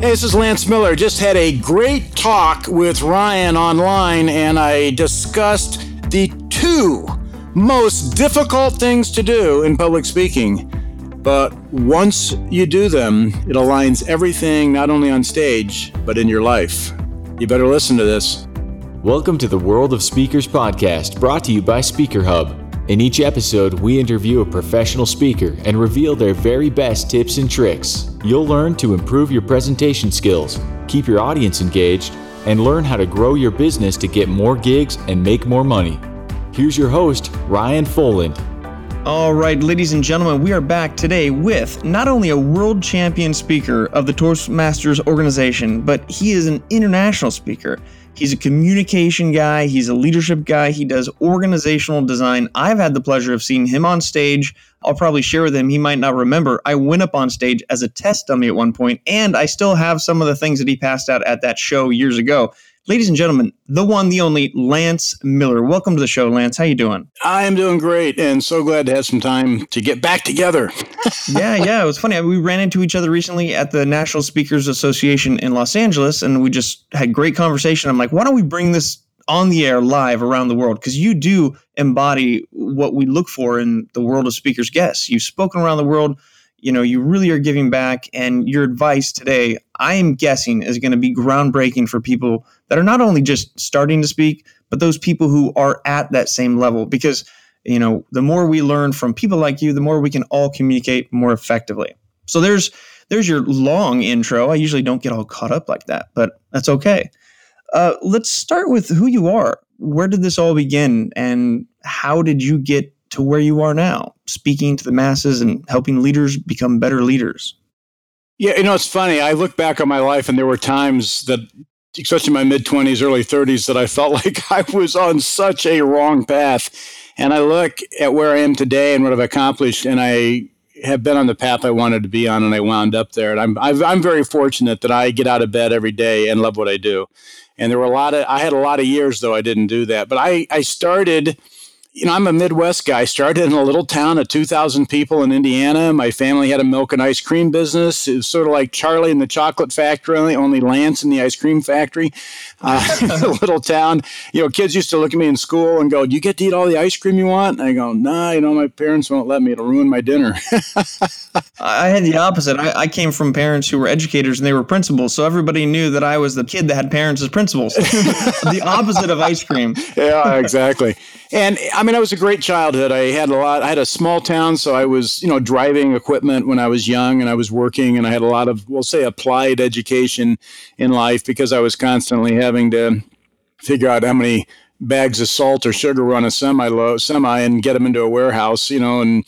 Hey, this is Lance Miller. Just had a great talk with Ryan Foland, and I discussed the two most difficult things to do in public speaking. But once you do them, it aligns everything not only on stage, but in your life. You better listen to this. Welcome to the World of Speakers podcast, brought to you by SpeakerHub. In each episode, we interview a professional speaker and reveal their very best tips and tricks. You'll learn to improve your presentation skills, keep your audience engaged, and learn how to grow your business to get more gigs and make more money. Here's your host, Ryan Foland. All right, ladies and gentlemen, we are back today with not only a world champion speaker of the Toastmasters organization, but he is an international speaker. He's a communication guy, he's a leadership guy, he does organizational design. I've had the pleasure of seeing him on stage. I'll probably share with him, he might not remember. I went up on stage as a test dummy at one point, and I still have some of the things that he passed out at that show years ago. Ladies and gentlemen, the one, the only Lance Miller. Welcome to the show, Lance. How you doing? I am doing great and so glad to have some time to get back together. yeah, yeah, it was funny. We ran into each other recently at the National Speakers Association in Los Angeles and we just had great conversation. I'm like, why don't we bring this on the air live around the world because you do embody what we look for in the world of speakers guests. You've spoken around the world you know you really are giving back and your advice today i am guessing is going to be groundbreaking for people that are not only just starting to speak but those people who are at that same level. Because you know the more we learn from people like you the more we can all communicate more effectively. So there's there's your long intro. I usually don't get all caught up like that but that's okay. Uh, let's start with who you are. Where did this all begin and how did you get to where you are now, speaking to the masses and helping leaders become better leaders? Yeah, you know, it's funny. I look back on my life, and there were times that, especially my mid 20s, early 30s, that I felt like I was on such a wrong path. And I look at where I am today and what I've accomplished, and I have been on the path I wanted to be on, and I wound up there. And I'm i am very fortunate that I get out of bed every day and love what I do. And there were a lot of I had a lot of years though I didn't do that, but I I started you know, I'm a Midwest guy. Started in a little town of 2,000 people in Indiana. My family had a milk and ice cream business. It was sort of like Charlie in the chocolate factory, only Lance in the ice cream factory. Uh, a little town. You know, kids used to look at me in school and go, "Do you get to eat all the ice cream you want?" And I go, "Nah, you know, my parents won't let me. It'll ruin my dinner." I had the opposite. I, I, came from parents who were educators and they were principals, so everybody knew that I was the kid that had parents as principals. the opposite of ice cream. yeah, exactly. And I mean, it was a great childhood. I had a lot. I had a small town, so I was, you know, driving equipment when I was young, and I was working, and I had a lot of, we'll say, applied education in life because I was constantly having to figure out how many bags of salt or sugar run a semi low semi and get them into a warehouse, you know, and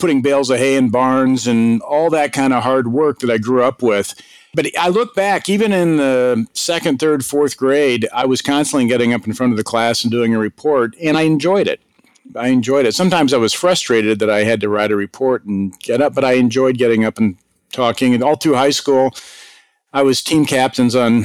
putting bales of hay in barns and all that kind of hard work that I grew up with. But I look back, even in the second, third, fourth grade, I was constantly getting up in front of the class and doing a report, and I enjoyed it. I enjoyed it. Sometimes I was frustrated that I had to write a report and get up, but I enjoyed getting up and talking. And all through high school, I was team captains on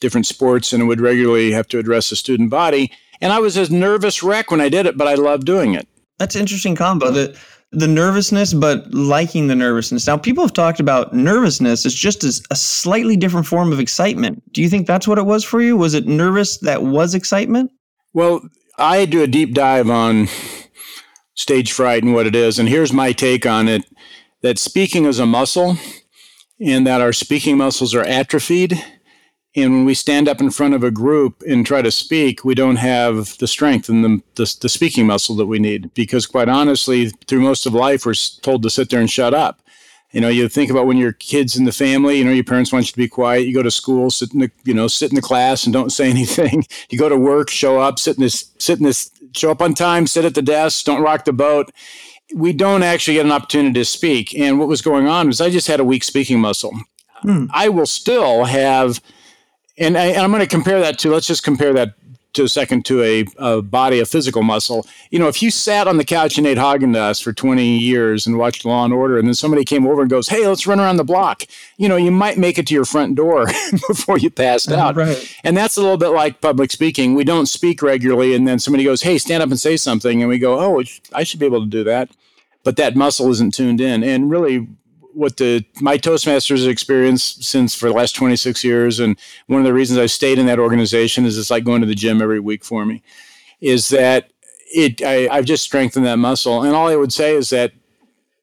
different sports and would regularly have to address the student body. And I was a nervous wreck when I did it, but I loved doing it. That's interesting combo. The the nervousness, but liking the nervousness. Now, people have talked about nervousness as just as a slightly different form of excitement. Do you think that's what it was for you? Was it nervous that was excitement? Well, I do a deep dive on stage fright and what it is. And here's my take on it that speaking is a muscle, and that our speaking muscles are atrophied and when we stand up in front of a group and try to speak, we don't have the strength and the, the, the, speaking muscle that we need. Because quite honestly, through most of life, we're told to sit there and shut up. You know, you think about when your kids in the family, you know, your parents want you to be quiet. You go to school, sit in the, you know, sit in the class and don't say anything. You go to work, show up, sit in this, sit in this, show up on time, sit at the desk, don't rock the boat. We don't actually get an opportunity to speak. And what was going on was I just had a weak speaking muscle. Hmm. I will still have and, I, am going to compare that to let's just compare that to a second to a, a, body, of physical muscle. You know, if you sat on the couch and ate Haagen Dazs for 20 years and watched Law and Order, and then somebody came over and goes, "Hey, let's run around the block," you know, you might make it to your front door before you passed out. Right. And that's a little bit like public speaking. We don't speak regularly, and then somebody goes, "Hey, stand up and say something," and we go, "Oh, I should be able to do that," but that muscle isn't tuned in. And really, what the my Toastmasters experience since for the last 26 years, and one of the reasons I've stayed in that organization is it's like going to the gym every week for me, is that it I, I've just strengthened that muscle. And all I would say is that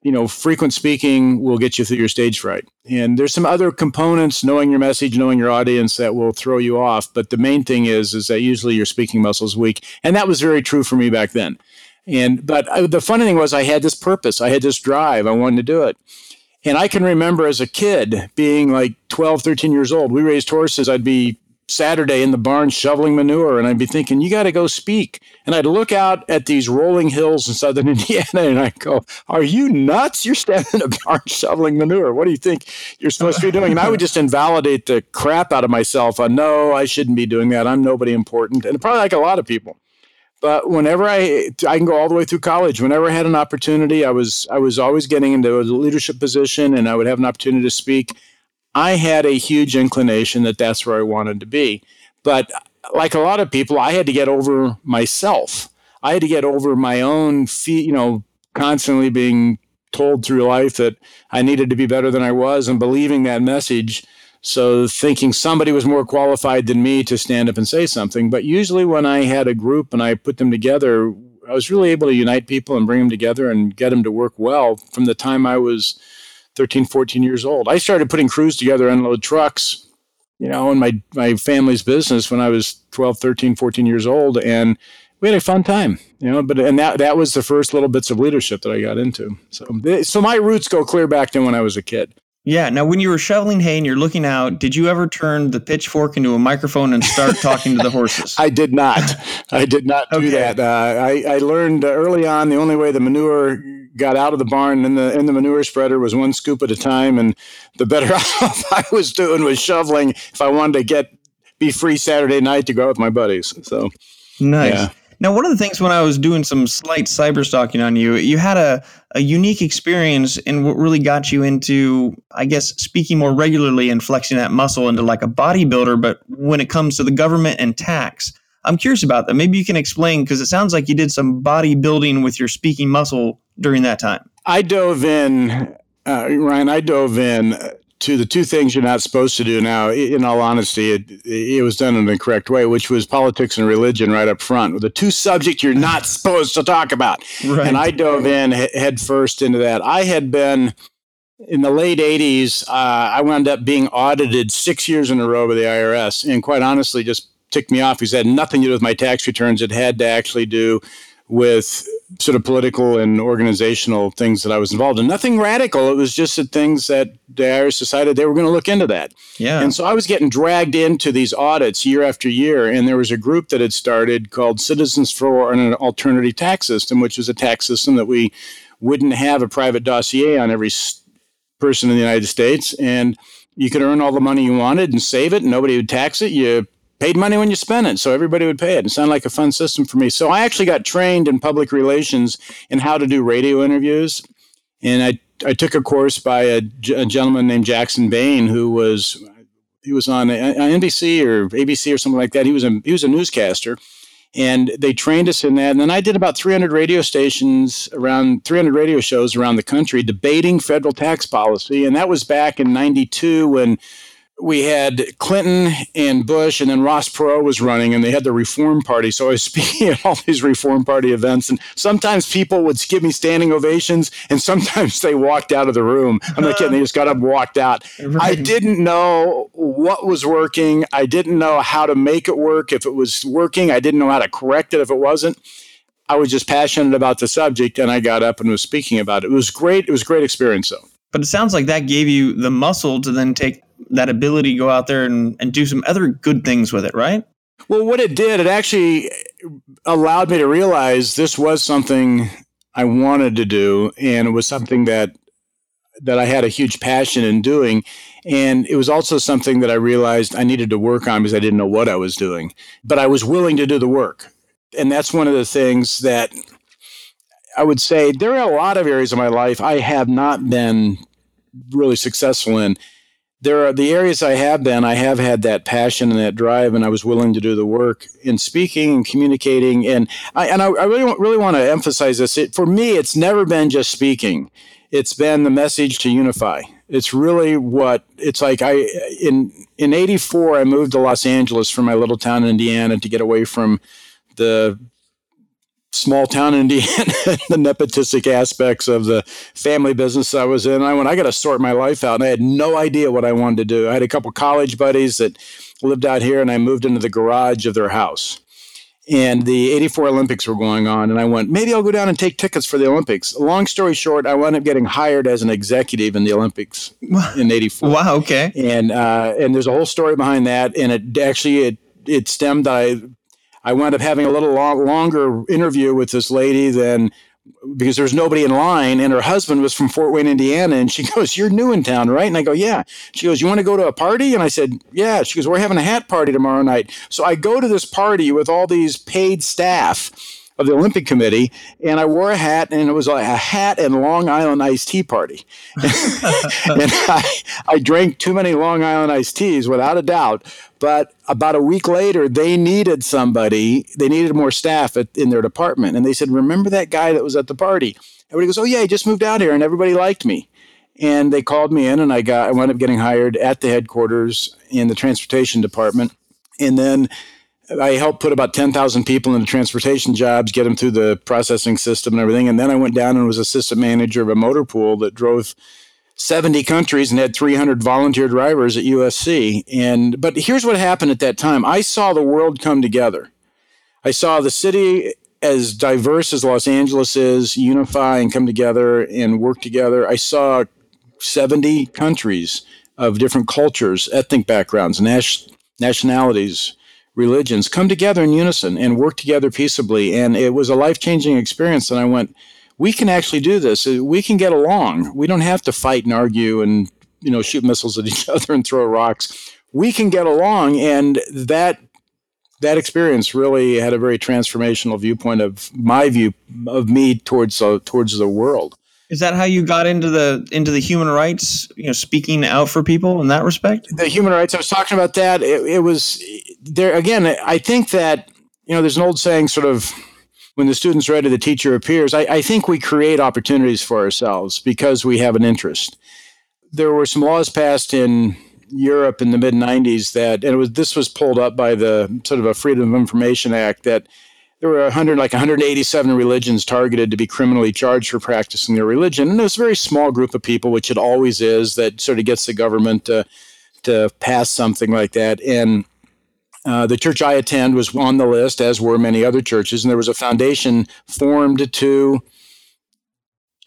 you know, frequent speaking will get you through your stage fright. And there's some other components, knowing your message, knowing your audience, that will throw you off. But the main thing is, is that usually your speaking muscle is weak, and that was very true for me back then. And but I, the funny thing was, I had this purpose, I had this drive, I wanted to do it. And I can remember as a kid being like 12, 13 years old, we raised horses. I'd be Saturday in the barn shoveling manure, and I'd be thinking, you got to go speak. And I'd look out at these rolling hills in southern Indiana, and I'd go, Are you nuts? You're standing in a barn shoveling manure. What do you think you're supposed to be doing? And I would just invalidate the crap out of myself on, No, I shouldn't be doing that. I'm nobody important. And probably like a lot of people. But whenever I I can go all the way through college, whenever I had an opportunity, I was I was always getting into a leadership position, and I would have an opportunity to speak. I had a huge inclination that that's where I wanted to be. But like a lot of people, I had to get over myself. I had to get over my own, fee, you know, constantly being told through life that I needed to be better than I was and believing that message. So thinking somebody was more qualified than me to stand up and say something. But usually when I had a group and I put them together, I was really able to unite people and bring them together and get them to work well from the time I was 13, 14 years old. I started putting crews together, unload trucks, you know, in my, my family's business when I was 12, 13, 14 years old. And we had a fun time, you know, but, and that, that was the first little bits of leadership that I got into. So, so my roots go clear back to when I was a kid. Yeah. Now, when you were shoveling hay and you're looking out, did you ever turn the pitchfork into a microphone and start talking to the horses? I did not. I did not do okay. that. Uh, I, I learned early on the only way the manure got out of the barn in the in the manure spreader was one scoop at a time, and the better off I was doing was shoveling if I wanted to get be free Saturday night to go out with my buddies. So nice. Yeah. Now, one of the things when I was doing some slight cyber stalking on you, you had a, a unique experience and what really got you into, I guess, speaking more regularly and flexing that muscle into like a bodybuilder. But when it comes to the government and tax, I'm curious about that. Maybe you can explain because it sounds like you did some bodybuilding with your speaking muscle during that time? I dove in, uh, Ryan. I dove in to the two things you're not supposed to do now. In all honesty, it, it was done in the correct way, which was politics and religion right up front. The two subjects you're not supposed to talk about. Right. And I dove in head first into that. I had been in the late 80s, uh, I wound up being audited six years in a row by the IRS. And quite honestly, just ticked me off because it had nothing to do with my tax returns. It had to actually do with sort of political and organizational things that I was involved in. Nothing radical. It was just the things that the IRS decided they were going to look into that. Yeah. And so I was getting dragged into these audits year after year. And there was a group that had started called Citizens for an Alternative Tax System, which was a tax system that we wouldn't have a private dossier on every person in the United States. And you could earn all the money you wanted and save it, and nobody would tax it. You paid money when you spent it, so everybody would pay it. It sounded like a fun system for me. So I actually got trained in public relations in how to do radio interviews, and I I took a course by a, a gentleman named Jackson Bain who was he was on, uh, uh, on NBC or ABC or something like that. He was a he was a newscaster. And they trained us in that. And then I did about 300 radio stations around 300 radio shows around the country debating federal tax policy. And that was back in 92 when we had Clinton and Bush, and then Ross Perot was running, and they had the Reform Party. So I was speaking at all these Reform Party events, and sometimes people would give me standing ovations, and sometimes they walked out of the room. I'm not kidding; they just got up and walked out. Right. I didn't know what was working. I didn't know how to make it work. If it was working, I didn't know how to correct it if it wasn't. I was just passionate about the subject, and I got up and was speaking about it. It was great. It was a great experience, though. But it sounds like that gave you the muscle to then take that ability to go out there and, and do some other good things with it, right? Well, what it did, it actually allowed me to realize this was something I wanted to do, and it was something that that I had a huge passion in doing. And it was also something that I realized I needed to work on because I didn't know what I was doing. But I was willing to do the work. And that's one of the things that I would say there are a lot of areas of my life I have not been really successful in there are the areas I have been, I have had that passion and that drive, and I was willing to do the work in speaking and communicating. And I, and I, I really, really want to emphasize this. It, for me, it's never been just speaking. it's been the message to unify. It's really what it's like. I in in '84, I moved to Los Angeles from my little town in Indiana to get away from the small town Indiana, the nepotistic aspects of the family business I was in. I went, I got to sort my life out. And I had no idea what I wanted to do. I had a couple college buddies that lived out here, and I moved into the garage of their house and the 84 Olympics were going on. And I went, maybe I'll go down and take tickets for the Olympics. Long story short, I wound up getting hired as an executive in the Olympics in 84. Wow, okay. And, uh, and there's a whole story behind that. And it actually, it, it stemmed, I, I wound up having a little long, longer interview with this lady than because there's nobody in line and her husband was from Fort Wayne, Indiana. And she goes, You're new in town, right? And I go, Yeah. She goes, You want to go to a party? And I said, Yeah. She goes, We're having a hat party tomorrow night. So I go to this party with all these paid staff of the Olympic Committee, and I wore a hat, and it was like a hat and Long Island iced tea party. and I, I drank too many Long Island iced teas, without a doubt. But about a week later, they needed somebody. They needed more staff at, in their department, and they said, "Remember that guy that was at the party?" Everybody goes, "Oh yeah, he just moved out here, and everybody liked me." And they called me in, and I got I wound up getting hired at the headquarters in the transportation department, and then I helped put about 10,000 people into transportation jobs, get them through the processing system and everything. And then I went down and was assistant manager of a motor pool that drove 70 countries and had 300 volunteer drivers at USC. And but here's what happened at that time. I saw the world come together. I saw the city as diverse as Los Angeles is unify and come together and work together. I saw 70 countries of different cultures, ethnic backgrounds, nas- nationalities, religions come together in unison and work together peaceably. And it was a life changing experience. And I went, we can actually do this. We can get along. We don't have to fight and argue and you know shoot missiles at each other and throw rocks. We can get along, and that that experience really had a very transformational viewpoint of my view of me towards uh, towards the world. Is that how you got into the into the human rights? You know, speaking out for people in that respect. The human rights. I was talking about that. It, it was there again. I think that you know, there's an old saying, sort of, when the student's ready, the teacher appears. I, I think we create opportunities for ourselves because we have an interest. There were some laws passed in Europe in the mid 90s that, and it was this was pulled up by the sort of a Freedom of Information Act that there were 100 like 187 religions targeted to be criminally charged for practicing their religion. And it was a very small group of people which it always is that sort of gets the government to to pass something like that. And uh, the church I attend was on the list, as were many other churches, and there was a foundation formed to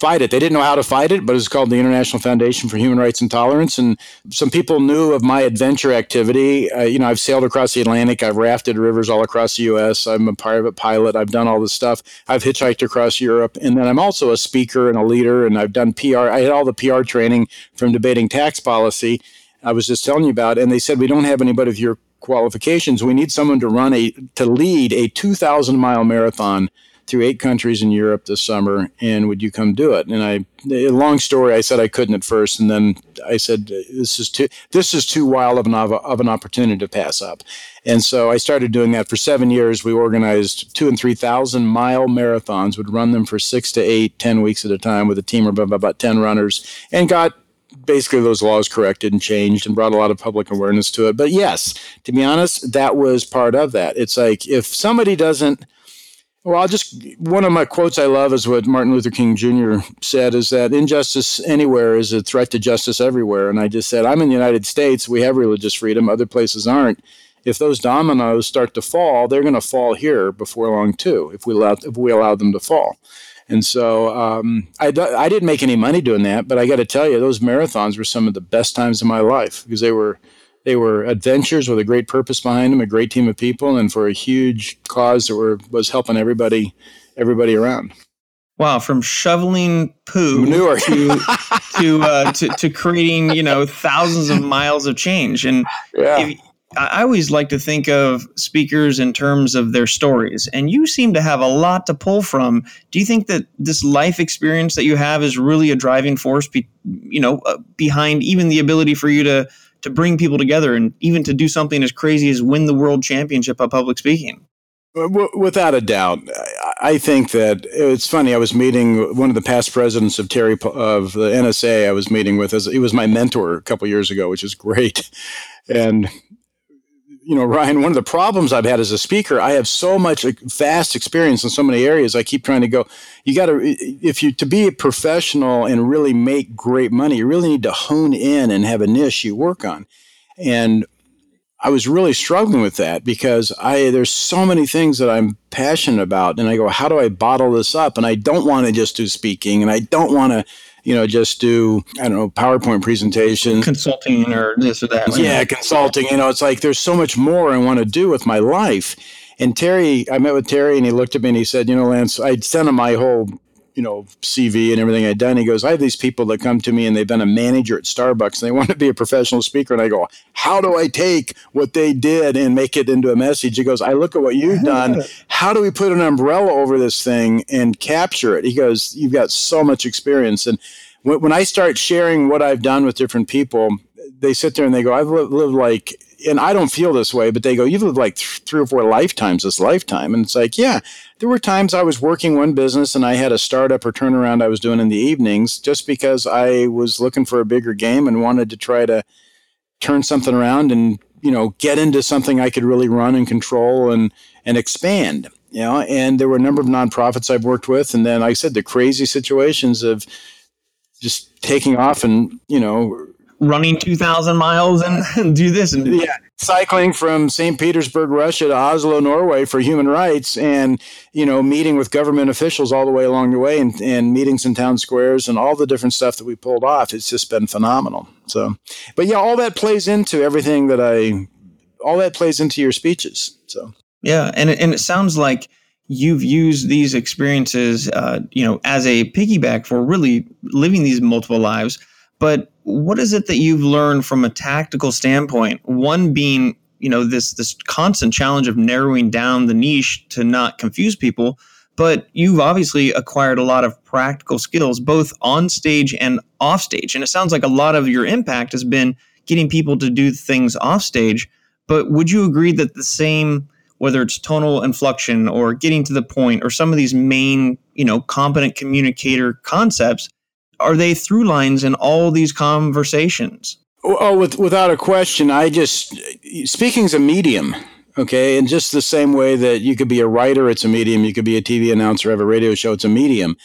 fight it. They didn't know how to fight it, but it's called the International Foundation for Human Rights and Tolerance. And some people knew of my adventure activity. Uh, you know, I've sailed across the Atlantic, I've rafted rivers all across the U.S., I'm a private pilot, I've done all this stuff. I've hitchhiked across Europe, and then I'm also a speaker and a leader, and I've done PR. I had all the PR training from debating tax policy. I was just telling you about, and they said we don't have anybody with your qualifications. We need someone to run a to lead a 2,000 mile marathon through eight countries in Europe this summer, and would you come do it? And I, long story, I said I couldn't at first, and then I said this is too this is too wild of an of an opportunity to pass up, and so I started doing that for seven years. We organized two and three thousand mile marathons, would run them for six to eight, ten weeks at a time with a team of about ten runners, and got basically those laws corrected and changed and brought a lot of public awareness to it. But yes, to be honest, that was part of that. It's like if somebody doesn't well, I'll just one of my quotes I love is what Martin Luther King Jr. said is that injustice anywhere is a threat to justice everywhere. And I just said, I'm in the United States, we have religious freedom, other places aren't. If those dominoes start to fall, they're going to fall here before long too, if we allow if we allow them to fall. And so um, I, I didn't make any money doing that, but I got to tell you, those marathons were some of the best times of my life because they were they were adventures with a great purpose behind them, a great team of people, and for a huge cause that were was helping everybody everybody around. Wow, from shoveling poo Manure. to to, uh, to to creating you know thousands of miles of change, and yeah. if, I always like to think of speakers in terms of their stories, and you seem to have a lot to pull from. Do you think that this life experience that you have is really a driving force, be, you know, uh, behind even the ability for you to to bring people together and even to do something as crazy as win the world championship of public speaking? Without a doubt, I think that it's funny. I was meeting one of the past presidents of Terry of the NSA. I was meeting with as he was my mentor a couple years ago, which is great. And you know, Ryan, one of the problems I've had as a speaker, I have so much vast experience in so many areas. I keep trying to go. You got to, if you to be a professional and really make great money, you really need to hone in and have a niche you work on. And I was really struggling with that because I there's so many things that I'm passionate about, and I go, how do I bottle this up? And I don't want to just do speaking, and I don't want to, you know, just do I don't know PowerPoint presentations, consulting or this or that. Yeah, consulting. You know, it's like there's so much more I want to do with my life. And Terry, I met with Terry, and he looked at me and he said, "You know, Lance, I'd sent him my whole you know CV and everything I'd done. He goes, I have these people that come to me and they've been a manager at Starbucks and they want to be a professional speaker. And I go, how do I take what they did and make it into a message? He goes, I look at what you've done. How do we put an umbrella over this thing and capture it? He goes, you've got so much experience. And when, I start sharing what I've done with different people, they sit there and they go, I've lived, lived like and I don't feel this way, but they go, you've lived like th- three or four lifetimes this lifetime. And it's like, yeah, there were times I was working one business and I had a startup or turnaround I was doing in the evenings just because I was looking for a bigger game and wanted to try to turn something around and, you know, get into something I could really run and control and, and expand. You know, and there were a number of nonprofits I've worked with. And then, like I said, the crazy situations of just taking off and, you know, running 2,000 miles and do this. And yeah, cycling from St. Petersburg, Russia to Oslo, Norway for human rights and, you know, meeting with government officials all the way along the way and, and meetings in town squares and all the different stuff that we pulled off. It's just been phenomenal. So, but yeah, all that plays into everything that I, all that plays into your speeches. So, yeah. And, and it sounds like, you've used these experiences, uh, you know, as a piggyback for really living these multiple lives. But what is it that you've learned from a tactical standpoint? One being, you know, this this constant challenge of narrowing down the niche to not confuse people, but you've obviously acquired a lot of practical skills both on stage and off stage. And it sounds like a lot of your impact has been getting people to do things off stage. But would you agree that the same whether it's tonal inflection or getting to the point or some of these main, you know, competent communicator concepts are they through lines in all these conversations? Oh, oh, with, without a question. I just speaking's a medium, okay, and just the same way that you could be a writer, it's a medium. You could be a TV announcer, have a radio show, it's a medium.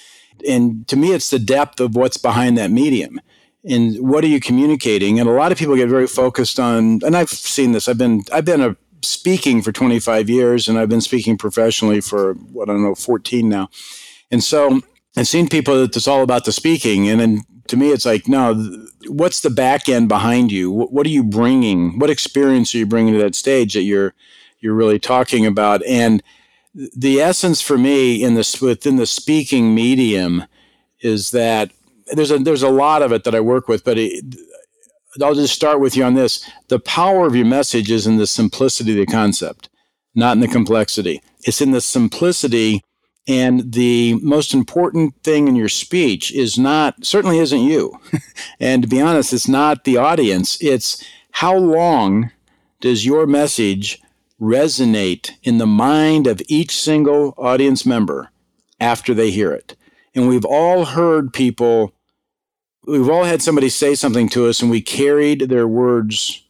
And to me, it's the depth of what's behind that medium and what are you communicating. And a lot of people get very focused on, and I've seen this. I've been I've been a speaking for 25 years, and I've been speaking professionally for what I don't know 14 now. And so I've seen people that it's all about the speaking, and then to me, it's like, no, what's the back end behind you? What are you bringing? What experience are you bringing to that stage that you're you're really talking about? And the essence for me in this within the speaking medium is that there's a there's a lot of it that I work with, but it, I'll just start with you on this. The power of your message is in the simplicity of the concept, not in the complexity. It's in the simplicity and the most important thing in your speech is not, certainly isn't you. and to be honest, it's not the audience. It's how long does your message resonate in the mind of each single audience member after they hear it? And we've all heard people, we've all had somebody say something to us and we carried their words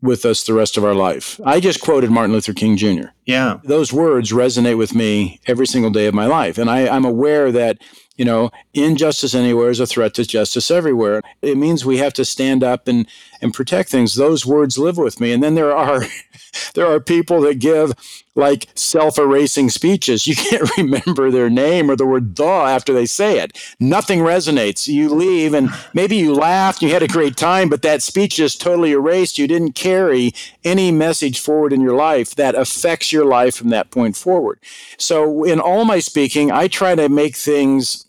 with us the rest of our life. I just quoted Martin Luther King Jr. Yeah. Those words resonate with me every single day of my life. And I, I'm aware that, you know, injustice anywhere is a threat to justice everywhere. It means we have to stand up and, and protect things. Those words live with me. And then there are there are people that give like self-erasing speeches. You can't remember their name or the word the after they say it. Nothing resonates. You leave and maybe you laughed, you had a great time, but that speech is totally erased. You didn't carry any message forward in your life that affects your life from that point forward. So in all my speaking, I try to make things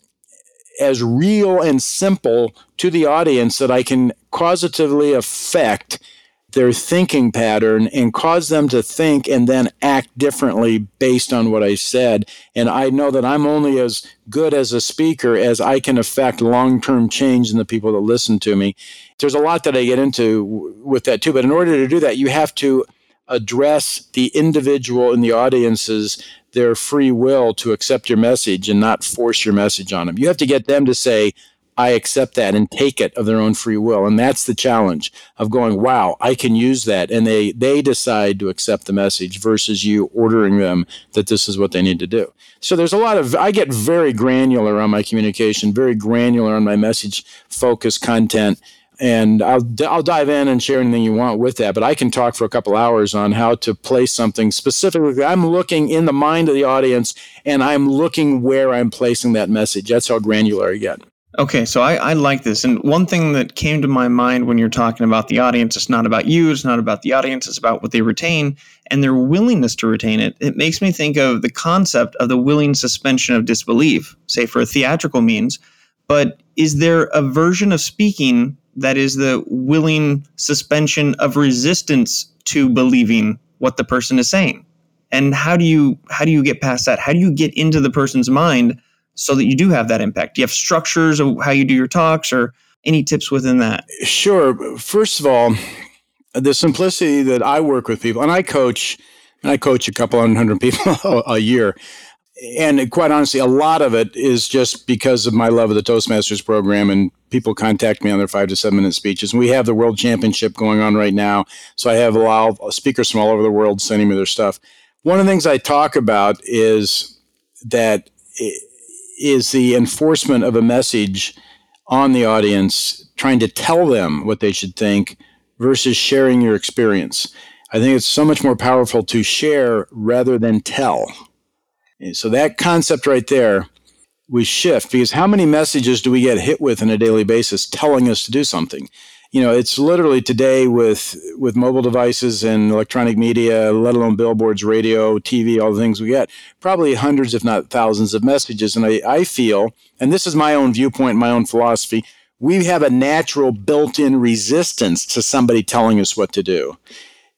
as real and simple to the audience that I can causatively affect their thinking pattern and cause them to think and then act differently based on what I said. And I know that I'm only as good as a speaker as I can affect long term change in the people that listen to me. There's a lot that I get into with that too, but in order to do that, you have to address the individual in the audience's their free will to accept your message and not force your message on them. You have to get them to say, I accept that and take it of their own free will. And that's the challenge of going, wow, I can use that. And they, they decide to accept the message versus you ordering them that this is what they need to do. So there's a lot of, I get very granular on my communication, very granular on my message focus content. And I'll, I'll dive in and share anything you want with that. But I can talk for a couple hours on how to place something specifically. I'm looking in the mind of the audience and I'm looking where I'm placing that message. That's how granular I get. Okay, so I, I, like this. And one thing that came to my mind when you're talking about the audience, it's not about you, it's not about the audience, it's about what they retain and their willingness to retain it. It makes me think of the concept of the willing suspension of disbelief, say for a theatrical means. But is there a version of speaking that is the willing suspension of resistance to believing what the person is saying? And how do you how do you get past that? How do you get into the person's mind so that you do have that impact? Do you have structures of how you do your talks or any tips within that? Sure. First of all, the simplicity that I work with people, and I coach, and I coach a couple hundred people a year. And quite honestly, a lot of it is just because of my love of the Toastmasters program, and people contact me on their five to seven minute speeches. And we have the World Championship going on right now, so I have a lot of speakers from all over the world sending me their stuff. One of the things I talk about is that is the enforcement of a message on the audience, trying to tell them what they should think versus sharing your experience. I think it's so much more powerful to share rather than tell. So that concept right there, we shift because how many messages do we get hit with on a daily basis telling us to do something? you know, it's literally today with with mobile devices and electronic media, let alone billboards, radio, TV, all the things we get, probably hundreds, if not thousands, of messages. And I, I feel, and this is my own viewpoint, my own philosophy, we have a natural built-in resistance to somebody telling us what to do.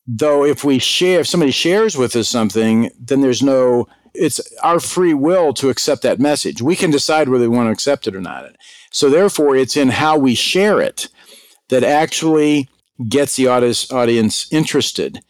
Though if we share, if somebody shares with us something, then there's no it's our free will to accept that message. We can decide whether we want to accept it or not. So therefore, it's in how we share it that actually gets the audience interested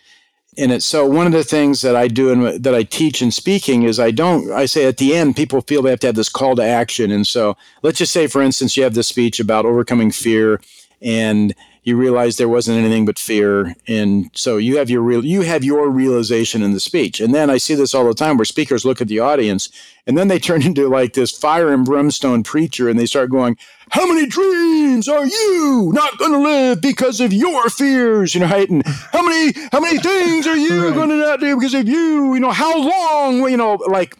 in it. So one of the things that I do and that I teach in speaking is I don't I say at the end people feel they have to have this call to action. And so let's just say for instance you have this speech about overcoming fear and you realize there wasn't anything but fear. And so you have your real you have your realization in the speech. And then i see this all the time where speakers look at the audience and then they turn into like this fire and brimstone preacher and they start going how many dreams are you not going to live because of your fears? You know right? And how many how many things are you right. going to not do because of you? You know how long you know like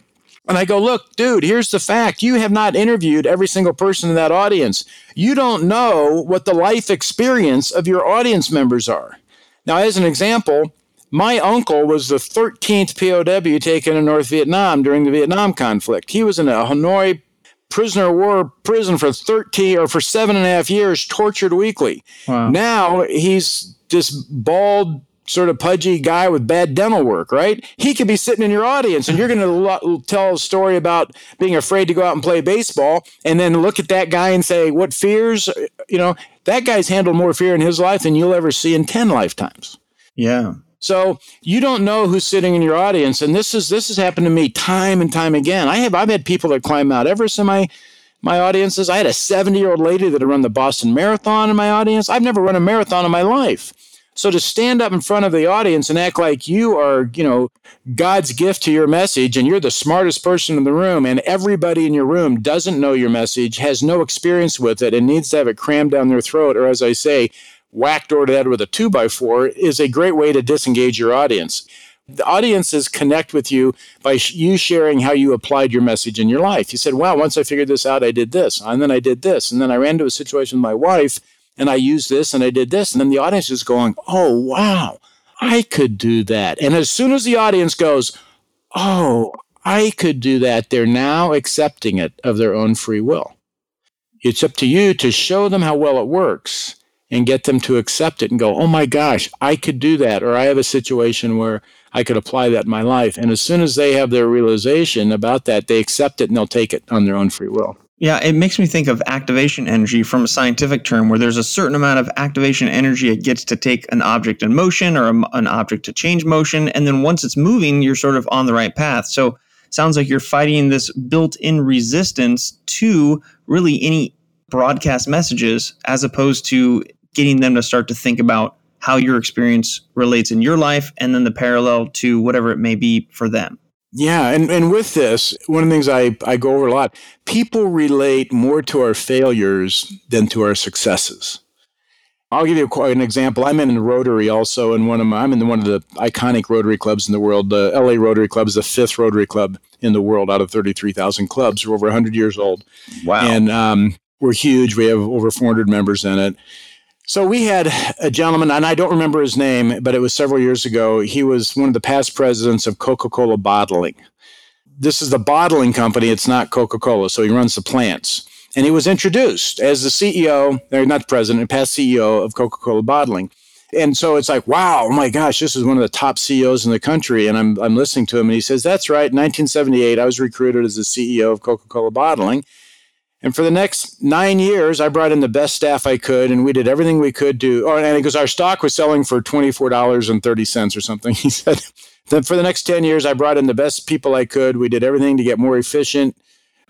and I go, look, dude, here's the fact. You have not interviewed every single person in that audience. You don't know what the life experience of your audience members are. Now, as an example, my uncle was the 13th POW taken in North Vietnam during the Vietnam conflict. He was in a Hanoi prisoner of war prison for 13 or for seven and a half years, tortured weekly. Wow. Now he's this bald, sort of pudgy guy with bad dental work, right? He could be sitting in your audience and you're going to lo- tell a story about being afraid to go out and play baseball and then look at that guy and say, what fears, you know, that guy's handled more fear in his life than you'll ever see in 10 lifetimes. Yeah. So you don't know who's sitting in your audience, and this is this has happened to me time and time again. I have I've had people that climb Mount Everest in my my audiences. I had a 70 year old lady that had run the Boston Marathon in my audience. I've never run a marathon in my life. So to stand up in front of the audience and act like you are, you know, God's gift to your message and you're the smartest person in the room and everybody in your room doesn't know your message, has no experience with it and needs to have it crammed down their throat or as I say, whacked over the head with a two by four is a great way to disengage your audience. The audiences connect with you by sh- you sharing how you applied your message in your life. You said, wow, once I figured this out, I did this, and then I did this, and then I ran into a situation with my wife and I used this and I did this. And then the audience is going, oh, wow, I could do that. And as soon as the audience goes, oh, I could do that, they're now accepting it of their own free will. It's up to you to show them how well it works and get them to accept it and go, oh my gosh, I could do that. Or I have a situation where I could apply that in my life. And as soon as they have their realization about that, they accept it and they'll take it on their own free will. Yeah, it makes me think of activation energy from a scientific term where there's a certain amount of activation energy it gets to take an object in motion or a, an object to change motion. And then once it's moving, you're sort of on the right path. So sounds like you're fighting this built-in resistance to really any broadcast messages as opposed to getting them to start to think about how your experience relates in your life and then the parallel to whatever it may be for them. Yeah, and, and with this, one of the things I, I go over a lot, people relate more to our failures than to our successes. I'll give you quite an example. I'm in Rotary also, and one of my, I'm in one of the iconic Rotary clubs in the world. The LA Rotary Club is the fifth Rotary Club in the world out of 33,000 clubs. We're over 100 years old. Wow. And um, we're huge. We have over 400 members in it. So we had a gentleman, and I don't remember his name, but it was several years ago. He was one of the past presidents of Coca Cola Bottling. This is the bottling company, it's not Coca Cola, so he runs the plants. And he was introduced as the CEO, or not the president, past CEO of Coca Cola Bottling. And so it's like, wow, oh my gosh, this is one of the top CEOs in the country. And I'm, I'm listening to him, and he says, That's right. In 1978, I was recruited as the CEO of Coca Cola Bottling. And for the next nine years, I brought in the best staff I could, and we did everything we could do. Oh, and because our stock was selling for twenty-four dollars and thirty cents or something, he said. Then for the next ten years, I brought in the best people I could. We did everything to get more efficient,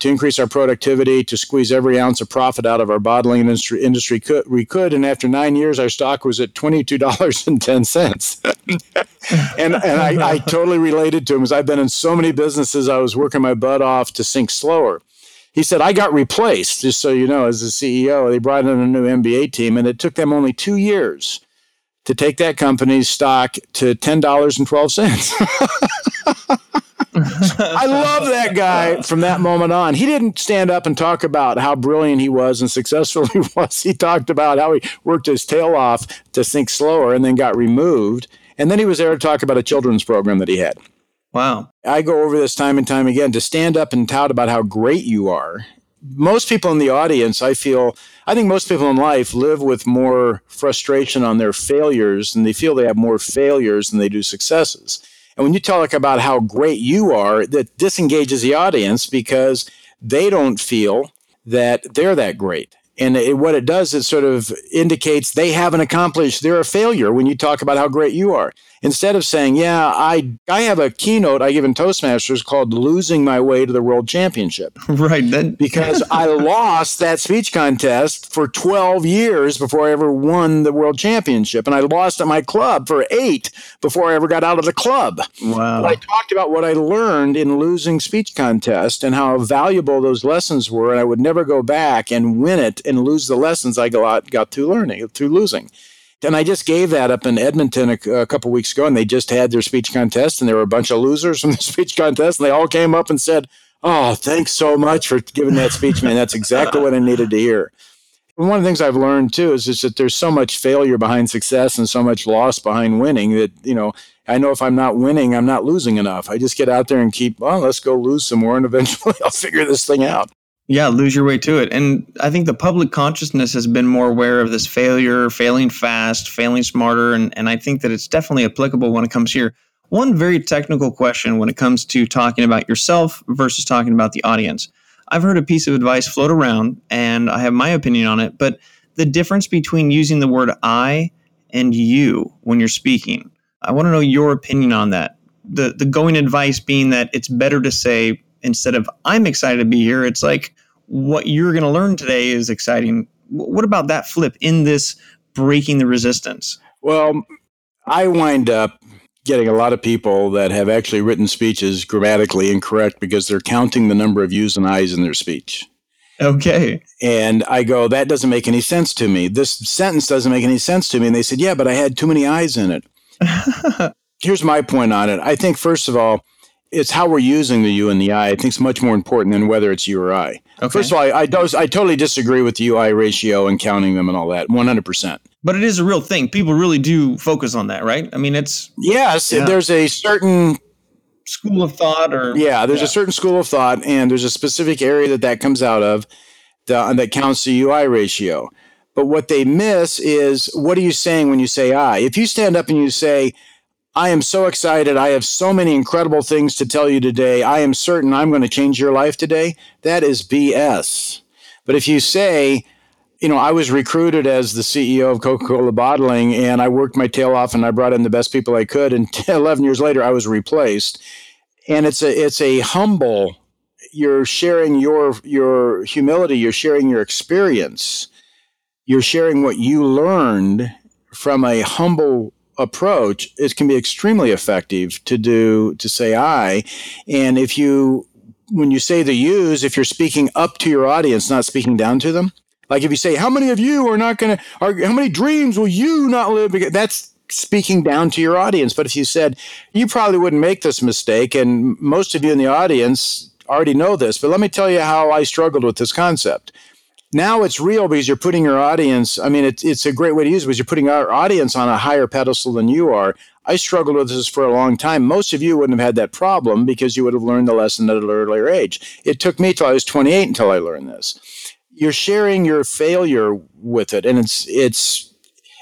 to increase our productivity, to squeeze every ounce of profit out of our bottling industry. Industry could, we could, and after nine years, our stock was at twenty-two dollars and ten cents. and and I, I totally related to him because I've been in so many businesses. I was working my butt off to sink slower he said, I got replaced, just so you know, as the CEO. They brought in a new MBA team, and it took them only two years to take that company's stock to $10.12. I love that guy from that moment on. He didn't stand up and talk about how brilliant he was and successful he was. He talked about how he worked his tail off to think slower and then got removed. And then he was there to talk about a children's program that he had. Wow. I go over this time and time again to stand up and tout about how great you are. Most people in the audience, I feel, I think most people in life live with more frustration on their failures and they feel they have more failures than they do successes. And when you talk about how great you are, that disengages the audience because they don't feel that they're that great. And it, what it does, it sort of indicates they haven't accomplished, they're a failure when you talk about how great you are instead of saying, "Yeah, I I have a keynote I give in Toastmasters called Losing My Way to the World Championship." Right. Then because I lost that speech contest for 12 years before I ever won the world championship and I lost at my club for 8 before I ever got out of the club. Wow. I talked about what I learned in losing speech contest and how valuable those lessons were and I would never go back and win it and lose the lessons I got got through learning, through losing. And I just gave that up in Edmonton a, a, couple weeks ago, and they just had their speech contest, and there were a bunch of losers from the speech contest, and they all came up and said, "Oh, thanks so much for giving that speech, man. That's exactly what I needed to hear." And one of the things I've learned too is just that there's so much failure behind success and so much loss behind winning that you know I know if I'm not winning, I'm not losing enough. I just get out there and keep, well, let's go lose some more, and eventually I'll figure this thing out. Yeah, lose your way to it. And I think the public consciousness has been more aware of this failure, failing fast, failing smarter. And, and I think that it's definitely applicable when it comes here. One very technical question when it comes to talking about yourself versus talking about the audience. I've heard a piece of advice float around and I have my opinion on it, but the difference between using the word I and you when you're speaking. I want to know your opinion on that. The the going advice being that it's better to say instead of I'm excited to be here, it's like what you're going to learn today is exciting. What about that flip in this breaking the resistance? Well, I wind up getting a lot of people that have actually written speeches grammatically incorrect because they're counting the number of U's and I's in their speech. Okay. And I go, that doesn't make any sense to me. This sentence doesn't make any sense to me. And they said, yeah, but I had too many I's in it. Here's my point on it. I think, first of all, it's how we're using the U and the I. I think it's much more important than whether it's U or I. Okay. First of all, I, I, does, I totally disagree with the UI ratio and counting them and all that, 100%. But it is a real thing. People really do focus on that, right? I mean, it's. Yes, yeah. there's a certain. School of thought, or. Yeah, there's yeah. a certain school of thought, and there's a specific area that that comes out of the, uh, that counts the UI ratio. But what they miss is what are you saying when you say I? If you stand up and you say, I am so excited. I have so many incredible things to tell you today. I am certain I'm going to change your life today. That is BS. But if you say, you know, I was recruited as the CEO of Coca Cola Bottling and I worked my tail off and I brought in the best people I could. And 11 years later, I was replaced. and it's a it's a humble. You're sharing your your humility. You're sharing your experience. You're sharing what you learned from a humble approach. It can be extremely effective to do to say I, and if you when you say the yous, if you're speaking up to your audience, not speaking down to them. Like if you say, "How many of you are not going to? How many dreams will you not live?" That's speaking down to your audience. But if you said, "You probably wouldn't make this mistake," and most of you in the audience already know this, but let me tell you how I struggled with this concept. Now it's real because you're putting your audience. I mean, it's it's a great way to use it because you're putting our audience on a higher pedestal than you are. I struggled with this for a long time. Most of you wouldn't have had that problem because you would have learned the lesson at an earlier age. It took me till I was 28 until I learned this you're sharing your failure with it and it's it's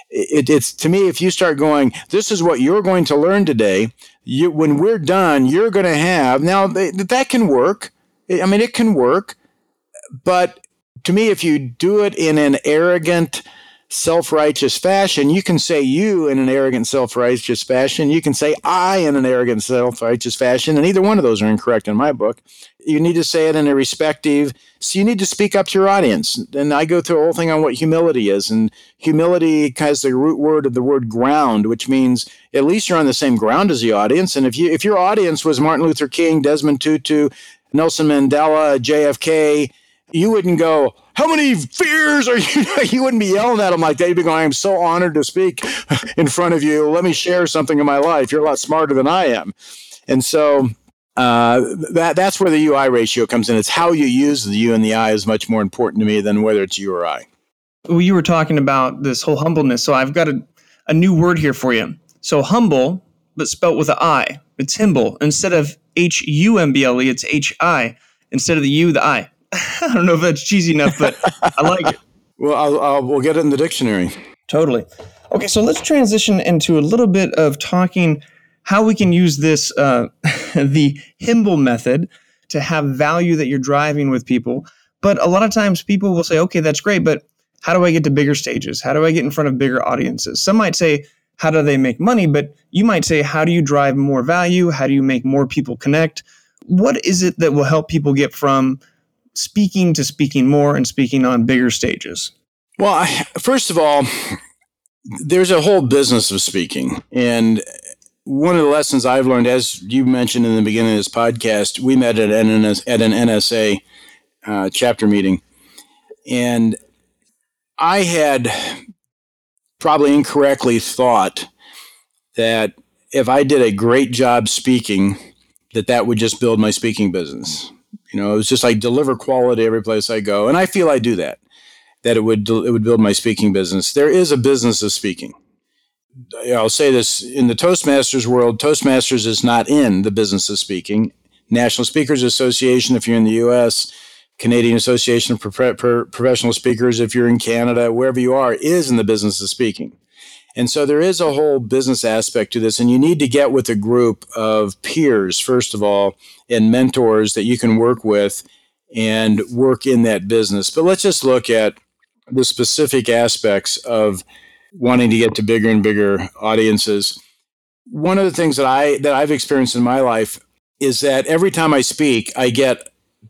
it, it's to me if you start going this is what you're going to learn today you when we're done you're going to have now that can work i mean it can work but to me if you do it in an arrogant self righteous fashion. You can say you in an arrogant, self righteous fashion. You can say I in an arrogant, self righteous fashion. And either one of those are incorrect in my book. You need to say it in a respective, so you need to speak up to your audience. And I go through a whole thing on what humility is. And humility has the root word of the word ground, which means at least you're on the same ground as the audience. And if you if your audience was Martin Luther King, Desmond Tutu, Nelson Mandela, JFK, you wouldn't go, how many fears are you? you wouldn't be yelling at them like that. You'd be going, I'm so honored to speak in front of you. Let me share something in my life. You're a lot smarter than I am. And so uh, that that's where the UI ratio comes in. It's how you use the U and the I is much more important to me than whether it's you or I. Well, you were talking about this whole humbleness. So I've got a, a new word here for you. So humble, but spelt with an I. It's humble. Instead of H U M B L E, it's H I. Instead of the U, the I. I don't know if that's cheesy enough, but I like it. Well, I'll, I'll, we'll get it in the dictionary. Totally. Okay, so let's transition into a little bit of talking how we can use this, uh, the Himble method, to have value that you're driving with people. But a lot of times people will say, okay, that's great, but how do I get to bigger stages? How do I get in front of bigger audiences? Some might say, how do they make money? But you might say, how do you drive more value? How do you make more people connect? What is it that will help people get from speaking to speaking more and speaking on bigger stages? Well, I, first of all, there's a whole business of speaking. And one of the lessons I've learned, as you mentioned in the beginning of this podcast, we met at an, at an NSA uh, chapter meeting. And I had probably incorrectly thought that if I did a great job speaking, that that would just build my speaking business. You know, it was just like deliver quality every place I go, and I feel I do that. That it would it would build my speaking business. There is a business of speaking. I'll say this in the Toastmasters world. Toastmasters is not in the business of speaking. National Speakers Association, if you're in the U.S., Canadian Association of Pro- Pro- Professional Speakers, if you're in Canada, wherever you are, is in the business of speaking. And so there is a whole business aspect to this, and you need to get with a group of peers, first of all, and mentors that you can work with and work in that business. But let's just look at the specific aspects of wanting to get to bigger and bigger audiences. One of the things that I that I've experienced in my life is that every time I speak, I get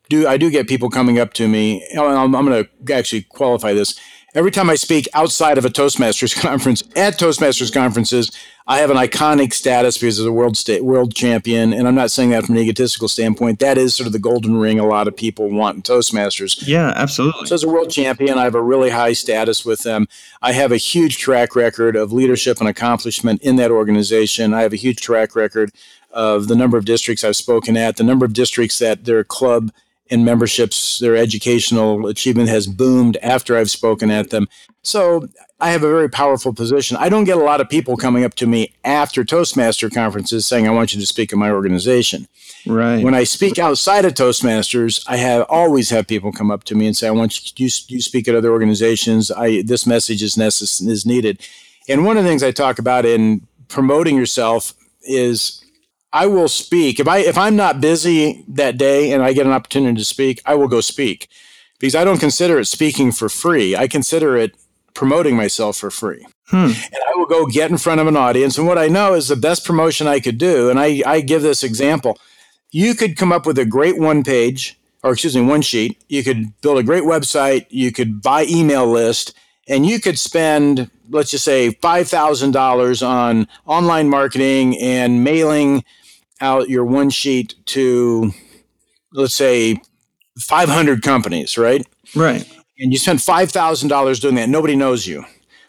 do I do get people coming up to me. I'm, I'm going to actually qualify this every time I speak outside of a Toastmasters conference, at Toastmasters conferences, I have an iconic status because as a world state world champion, and I'm not saying that from an egotistical standpoint. That is sort of the golden ring a lot of people want in Toastmasters. Yeah, absolutely. So as a world champion, I have a really high status with them. I have a huge track record of leadership and accomplishment in that organization. I have a huge track record of the number of districts I've spoken at, the number of districts that their club in memberships, their educational achievement has boomed after I've spoken at them. So I have a very powerful position. I don't get a lot of people coming up to me after Toastmaster conferences saying, I want you to speak in my organization. Right. When I speak outside of Toastmasters, I have always have people come up to me and say, I want you, you speak at other organizations. I, this message is necess- is needed. And one of the things I talk about in promoting yourself is I will speak if I if I'm not busy that day and I get an opportunity to speak, I will go speak because I don't consider it speaking for free. I consider it promoting myself for free. Hmm. And I will go get in front of an audience. And what I know is the best promotion I could do, and I, I give this example. you could come up with a great one page, or excuse me, one sheet. You could build a great website. You could buy email list, and you could spend, let's just say, five thousand dollars on online marketing and mailing out your one sheet to, let's say, five hundred companies, right? Right. And you spend five thousand dollars doing that. Nobody knows you.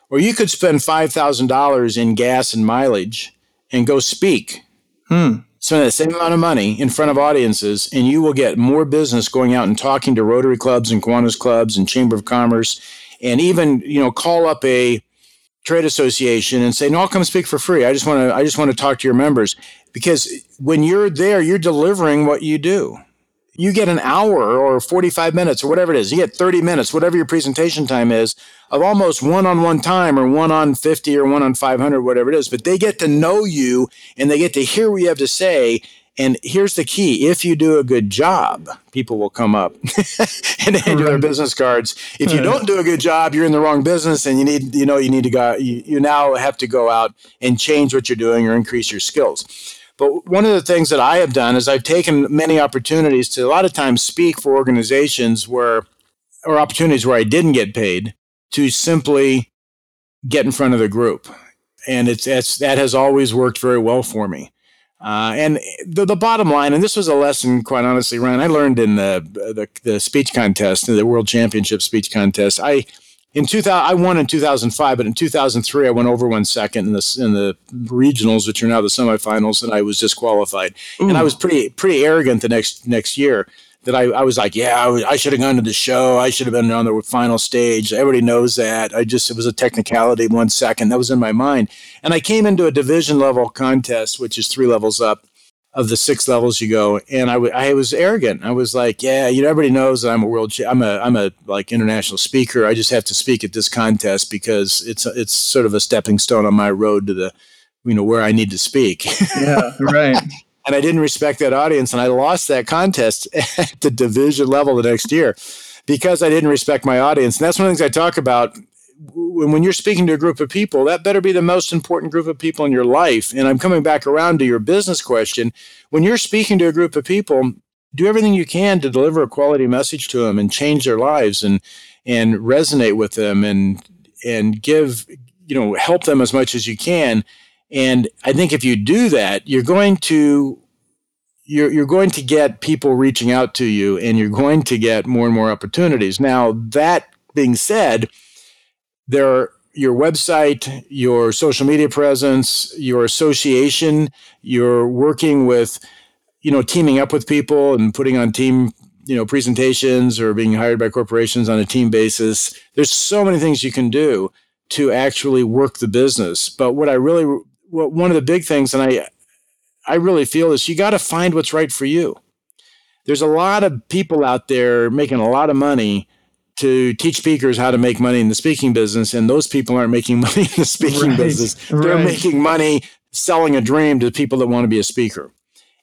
Or you could spend five thousand dollars in gas and mileage and go speak. Hmm. Spend the same amount of money in front of audiences, and you will get more business going out and talking to Rotary clubs and Kiwanis clubs and Chamber of Commerce, and even you know call up a trade association and say, "No, I'll come speak for free. I just want to. I just want to talk to your members." Because when you're there, you're delivering what you do you get an hour or 45 minutes or whatever it is. You get 30 minutes, whatever your presentation time is, of almost one on one time or one on 50 or one on 500, whatever it is. But they get to know you and they get to hear what you have to say. And here's the key if you do a good job, people will come up and hand you their business cards. If you don't do a good job, you're in the wrong business and you need, you know, you need to go, you, you now have to go out and change what you're doing or increase your skills. But one of the things that I have done is I've taken many opportunities to a lot of times speak for organizations where, or opportunities where I didn't get paid to simply get in front of the group. And it's, it's that has always worked very well for me. Uh, and the, the bottom line, and this was a lesson, quite honestly, Ryan, I learned in the, the, the speech contest, the World Championship speech contest. I in 2000 I won in 2005 but in 2003 I went over one second in the in the regionals which are now the semifinals and I was disqualified Ooh. and I was pretty pretty arrogant the next next year that I, I was like yeah I, I should have gone to the show I should have been on the final stage everybody knows that I just it was a technicality one second that was in my mind and I came into a division level contest which is three levels up of the six levels you go. And I, w- I was arrogant. I was like, yeah, you know, everybody knows that I'm a world, cha- I'm a, I'm a like international speaker. I just have to speak at this contest because it's, it's sort of a stepping stone on my road to the, you know, where I need to speak. Yeah, right. and I didn't respect that audience, and I lost that contest at the division level the next year because I didn't respect my audience. And that's one of the things I talk about when you're speaking to a group of people, that better be the most important group of people in your life. And I'm coming back around to your business question. When you're speaking to a group of people, do everything you can to deliver a quality message to them and change their lives and and resonate with them and and give you know help them as much as you can. And I think if you do that, you're going to you're, you're going to get people reaching out to you and you're going to get more and more opportunities. Now, that being said, there your website, your social media presence, your association, you're working with, you know, teaming up with people and putting on team, you know, presentations or being hired by corporations on a team basis. There's so many things you can do to actually work the business. But what I really, one of the big things, and I, I really feel is you got to find what's right for you. There's a lot of people out there making a lot of money to teach speakers how to make money in the speaking business, and those people aren't making money in the speaking right, business. They're right. making money selling a dream to people that want to be a speaker.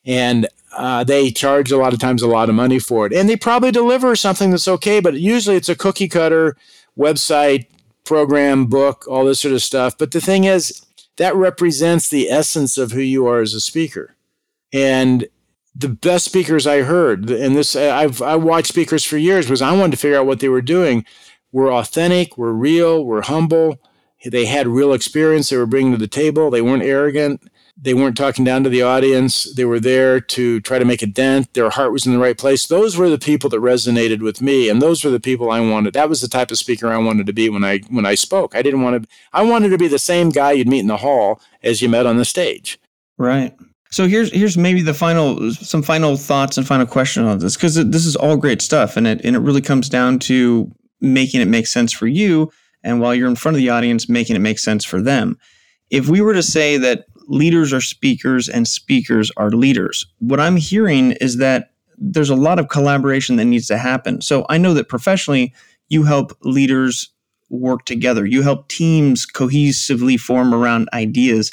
And uh, they charge a lot of times a lot of money for it. And they probably deliver something that's okay, but usually it's a cookie cutter website, program, book, all this sort of stuff. But the thing is, that represents the essence of who you are as a speaker. And the best speakers I heard, and this I've I watched speakers for years because I wanted to figure out what they were doing. Were authentic, were real, were humble. They had real experience they were bringing to the table. They weren't arrogant. They weren't talking down to the audience. They were there to try to make a dent. Their heart was in the right place. Those were the people that resonated with me, and those were the people I wanted. That was the type of speaker I wanted to be when I when I spoke. I didn't want to. I wanted to be the same guy you'd meet in the hall as you met on the stage. Right. So here's here's maybe the final some final thoughts and final question on this because this is all great stuff and it and it really comes down to making it make sense for you and while you're in front of the audience making it make sense for them. If we were to say that leaders are speakers and speakers are leaders, what I'm hearing is that there's a lot of collaboration that needs to happen. So I know that professionally you help leaders work together. You help teams cohesively form around ideas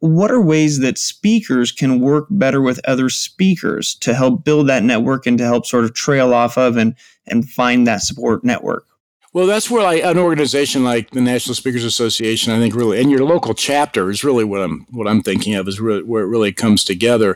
what are ways that speakers can work better with other speakers to help build that network and to help sort of trail off of and and find that support network well that's where like an organization like the national speakers association i think really and your local chapter is really what i'm what i'm thinking of is really where it really comes together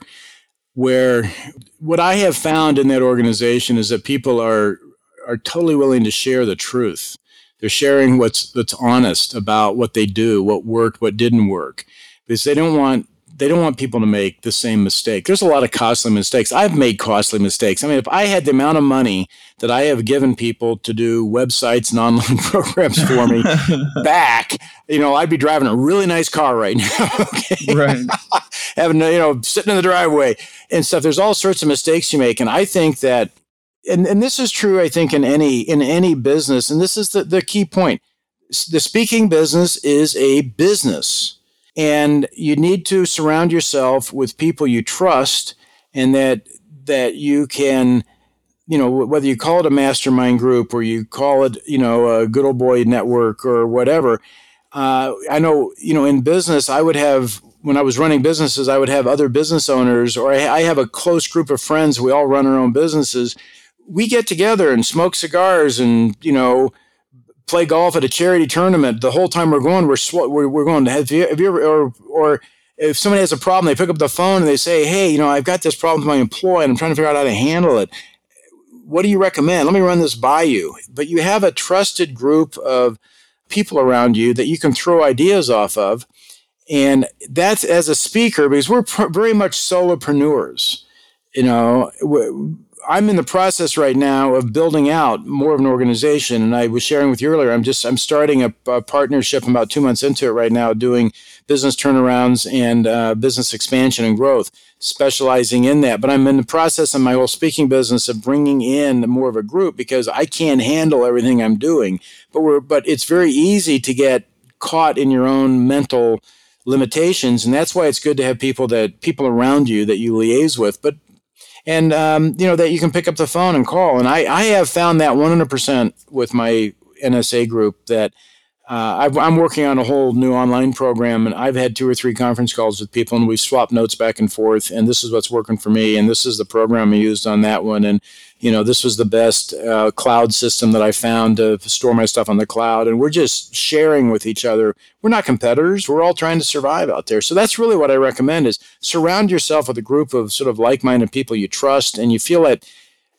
where what I have found in that organization is that people are are totally willing to share the truth. They're sharing what's that's honest about what they do, what worked, what didn't work, because they don't want they don't want people to make the same mistake. There's a lot of costly mistakes. I've made costly mistakes. I mean, if I had the amount of money that I have given people to do websites and online programs for me back, you know, I'd be driving a really nice car right now. okay? Right. Having, you know, sitting in the driveway and stuff. There's all sorts of mistakes you make. And I think that, and, and this is true, I think, in any, in any business. And this is the, the key point. The speaking business is a business and you need to surround yourself with people you trust and that that you can you know whether you call it a mastermind group or you call it you know a good old boy network or whatever uh, i know you know in business i would have when i was running businesses i would have other business owners or i have a close group of friends. We all run our own businesses. We get together and smoke cigars and you know play golf at a charity tournament, the whole time we're going, we're sw- we're, we're going. Have you, have you ever, or or if somebody has a problem, they pick up the phone and they say, "Hey, you know, I've got this problem with my employee, and I'm trying to figure out how to handle it. What do you recommend? Let me run this by you." But you have a trusted group of people around you that you can throw ideas off of, and that's as a speaker because we're pr- very much solopreneurs. You know, I'm in the process right now of building out more of an organization, and I was sharing with you earlier. I'm just I'm starting a, a partnership. About two months into it right now, doing business turnarounds and uh, business expansion and growth, specializing in that. But I'm in the process of my whole speaking business of bringing in more of a group because I can't handle everything I'm doing. But we're but it's very easy to get caught in your own mental limitations and that's why it's good to have people that people around you that you liaise with but and um, you know that you can pick up the phone and call. And I, I have found that 100% with my NSA group that uh, i am working on a whole new online program, and I've had two or three conference calls with people, and we swap notes back and forth. And this is what's working for me, and this is the program I used on that one, and you know this was the best uh, cloud system that I found to store my stuff on the cloud. And we're just sharing with each other. We're not competitors. We're all trying to survive out there. So that's really what I recommend: is surround yourself with a group of sort of like-minded people you trust, and you feel that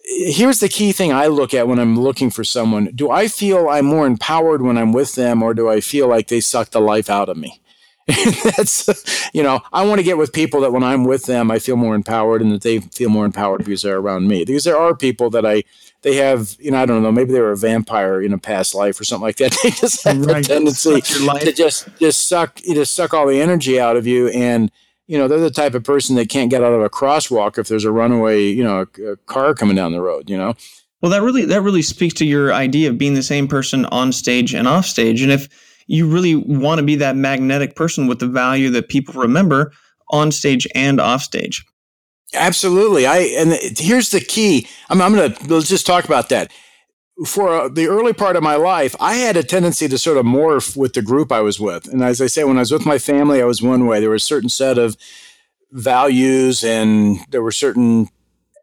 here's the key thing I look at when I'm looking for someone. Do I feel I'm more empowered when I'm with them, or do I feel like they suck the life out of me? That's, you know, I want to get with people that when I'm with them, I feel more empowered and that they feel more empowered because they're around me. Because there are people that I, they have, you know, I don't know, maybe they were a vampire in a past life or something like that. They just have right. a tendency to just, just suck, just suck all the energy out of you. And, you know, they're the type of person that can't get out of a crosswalk if there's a runaway, you know, a, a car coming down the road, you know. Well, that really that really speaks to your idea of being the same person on stage and off stage. And if you really want to be that magnetic person with the value that people remember on stage and off stage. Absolutely. I and here's the key. I'm, I'm going to let's just talk about that for uh, the early part of my life, I had a tendency to sort of morph with the group I was with. And as I say, when I was with my family, I was one way. There was a certain set of values, and there were certain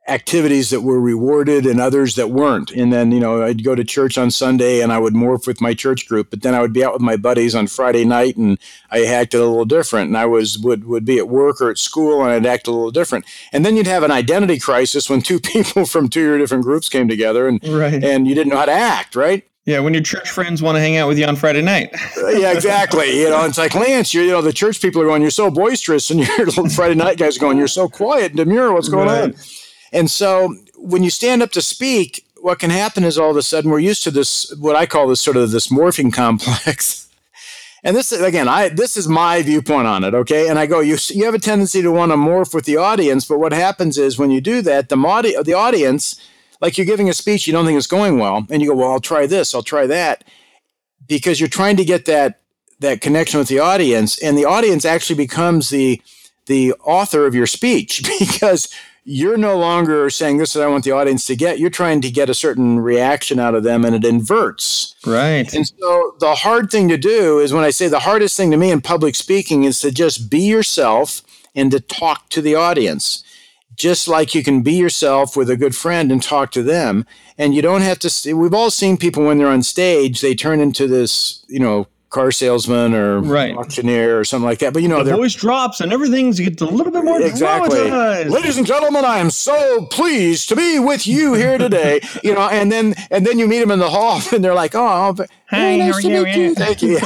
activities that were rewarded and others that weren't. And then, you know, I'd go to church on Sunday and I would morph with my church group, but then I would be out with my buddies on Friday night and I acted a little different. And I was would would be at work or at school and I'd act a little different. And then you'd have an identity crisis when two people from two different groups came together and right. and you didn't know how to act, right? Yeah, when your church friends want to hang out with you on Friday night. Uh, yeah, exactly. You know, it's like Lance. You know, the church people are going, "You're so boisterous," and your Friday night guys are going, "You're so quiet and demure. What's going right. on?" And so when you stand up to speak, what can happen is all of a sudden we're used to this, what I call this sort of this morphing complex. and this is, again, I this is my viewpoint on it, okay? And I go, you you have a tendency to want to morph with the audience, but what happens is when you do that, the audi- the audience, like you're giving a speech, you don't think it's going well, and you go, well, I'll try this, I'll try that, because you're trying to get that that connection with the audience, and the audience actually becomes the the author of your speech because you're no longer saying this is what I want the audience to get. You're trying to get a certain reaction out of them and it inverts. Right. And so the hard thing to do is when I say the hardest thing to me in public speaking is to just be yourself and to talk to the audience. Just like you can be yourself with a good friend and talk to them. And you don't have to, see, we've all seen people when they're on stage, they turn into this, you know, car salesman or right. auctioneer or something like that. But you know, the voice drops and everything's gets a little bit more exactly. Dramatized. Ladies and gentlemen, I am so pleased to be with you here today. you know, and then and then you meet them in the hall, and they're like, "Oh, hey, nice how are you? you? Thank you."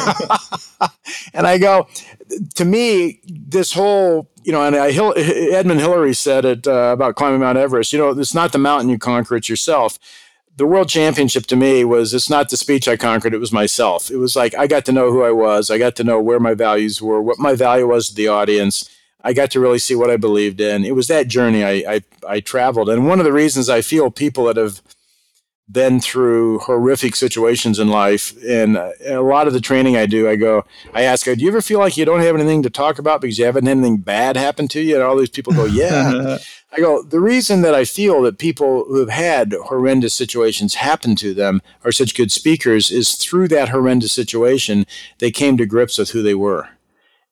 and I go, to me, this whole you know, and I, Edmund Hillary said it uh, about climbing Mount Everest. You know, it's not the mountain you conquer; it's yourself the world championship to me was it's not the speech I conquered, it was myself. It was like I got to know who I was, I got to know where my values were, what my value was to the audience. I got to really see what I believed in. It was that journey I, I, I traveled. And one of the reasons I feel people that have been through horrific situations in life, and uh, a lot of the training I do, I go, I ask, do you ever feel like you don't have anything to talk about because you haven't had anything bad happen to you? And all these people go, yeah. I go, the reason that I feel that people who have had horrendous situations happen to them are such good speakers is through that horrendous situation, they came to grips with who they were.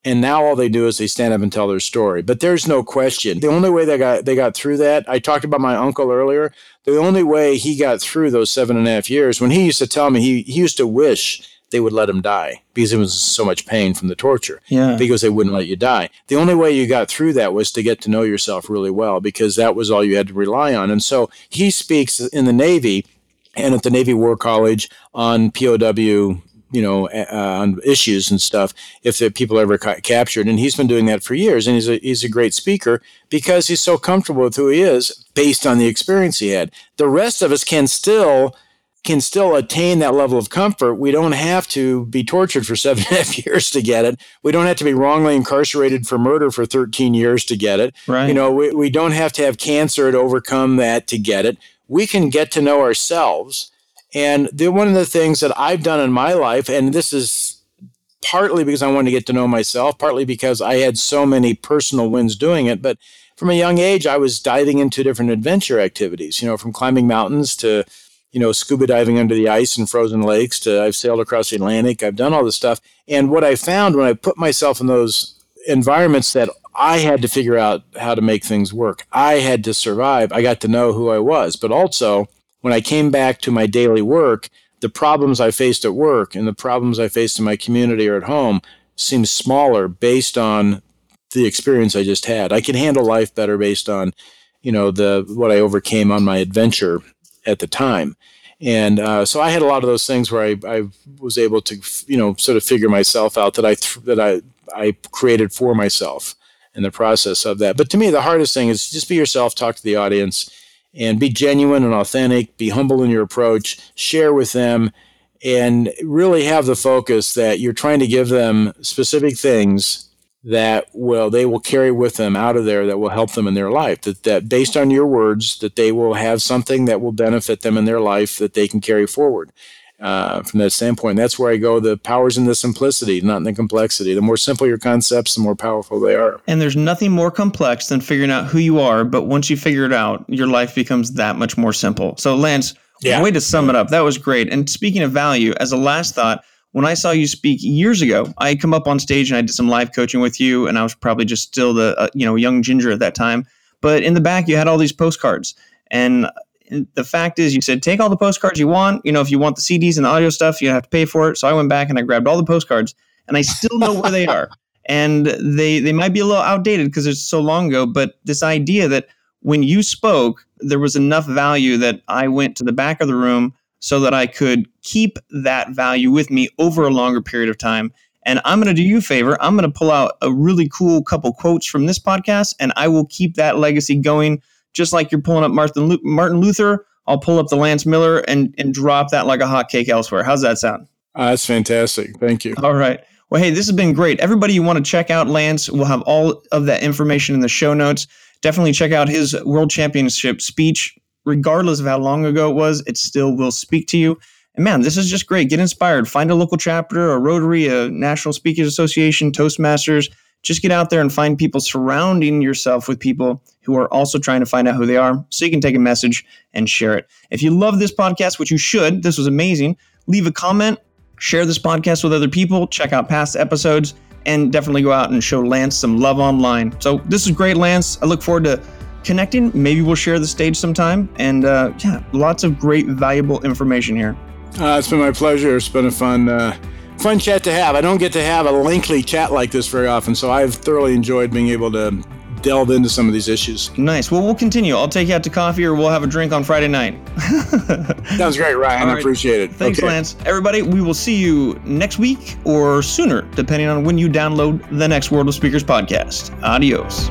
And now all they do is they stand up and tell their story. But there's no question. The only way they got they got through that, I talked about my uncle earlier. The only way he got through those seven and a half years, when he used to tell me he, he used to wish they would let him die because it was so much pain from the torture. Yeah. Because they wouldn't let you die. The only way you got through that was to get to know yourself really well because that was all you had to rely on. And so he speaks in the Navy and at the Navy War College on POW you know, uh, on issues and stuff if the people are ever ca- captured. And he's been doing that for years. And he's a, he's a great speaker because he's so comfortable with who he is based on the experience he had. The rest of us can still can still attain that level of comfort. We don't have to be tortured for seven and a half years to get it. We don't have to be wrongly incarcerated for murder for 13 years to get it. Right. You know, we, we don't have to have cancer to overcome that to get it. We can get to know ourselves. And the, one of the things that I've done in my life, and this is partly because I wanted to get to know myself, partly because I had so many personal wins doing it, but from a young age, I was diving into different adventure activities, you know, from climbing mountains to you know, scuba diving under the ice in frozen lakes to I've sailed across the Atlantic. I've done all this stuff. And what I found when I put myself in those environments that I had to figure out how to make things work. I had to survive. I got to know who I was. But also, when I came back to my daily work, the problems I faced at work and the problems I faced in my community or at home seemed smaller based on the experience I just had. I can handle life better based on, you know, the what I overcame on my adventure at the time. And uh, so I had a lot of those things where I, I was able to, you know, sort of figure myself out that I th- that I I created for myself in the process of that. But to me, the hardest thing is just be yourself, talk to the audience, and be genuine and authentic. Be humble in your approach. Share with them, and really have the focus that you're trying to give them specific things that will they will carry with them out of there that will help them in their life that that based on your words that they will have something that will benefit them in their life that they can carry forward uh, from that standpoint. That's where i go the powers in the simplicity not in the complexity. The more simple your concepts the more powerful they are. And there's nothing more complex than figuring out who you are but once you figure it out your life becomes that much more simple. So lance yeah. way to sum it up that was great. And speaking of value as a last thought when I saw you speak years ago, I come up on stage and I did some live coaching with you, and I was probably just still the uh, you know young ginger at that time. But in the back, you had all these postcards, and the fact is, you said take all the postcards you want. You know, if you want the CDs and the audio stuff, you have to pay for it. So I went back and I grabbed all the postcards, and I still know where they are. And they they might be a little outdated because it's so long ago. But this idea that when you spoke, there was enough value that I went to the back of the room so that I could keep that value with me over a longer period of time. And I'm going to do you a favor. I'm going to pull out a really cool couple quotes from this podcast, and I will keep that legacy going, just like you're pulling up Martin, Martin Luther. I'll pull up the Lance Miller and, and drop that like a hot cake elsewhere. How's that sound? Uh, that's fantastic. Thank you. All right. Well, hey, this has been great. Everybody you want to check out Lance, we'll have all of that information in the show notes. Definitely check out his World Championship speech regardless of how long ago it was, it still will speak to you. And man, this is just great. Get inspired. Find a local chapter, a Rotary, a National Speakers Association, Toastmasters. Just get out there and find people surrounding yourself with people who are also trying to find out who they are so you can take a message and share it. If you love this podcast, which you should, this was amazing, leave a comment, share this podcast with other people, check out past episodes, and definitely go out and show Lance some love online. So this is great, Lance. I look forward to connecting. Maybe we'll share the stage sometime. And uh, yeah, lots of great, valuable information here. Uh, it's been my pleasure. It's been a fun, uh, fun chat to have. I don't get to have a lengthy chat like this very often, so I've thoroughly enjoyed being able to delve into some of these issues. Nice. Well, we'll continue. I'll take you out to coffee or we'll have a drink on Friday night. Sounds great, Ryan. I appreciate it. Thanks, okay. Lance. Everybody, we will see you next week or sooner, depending on when you download the next World of Speakers podcast. Adios.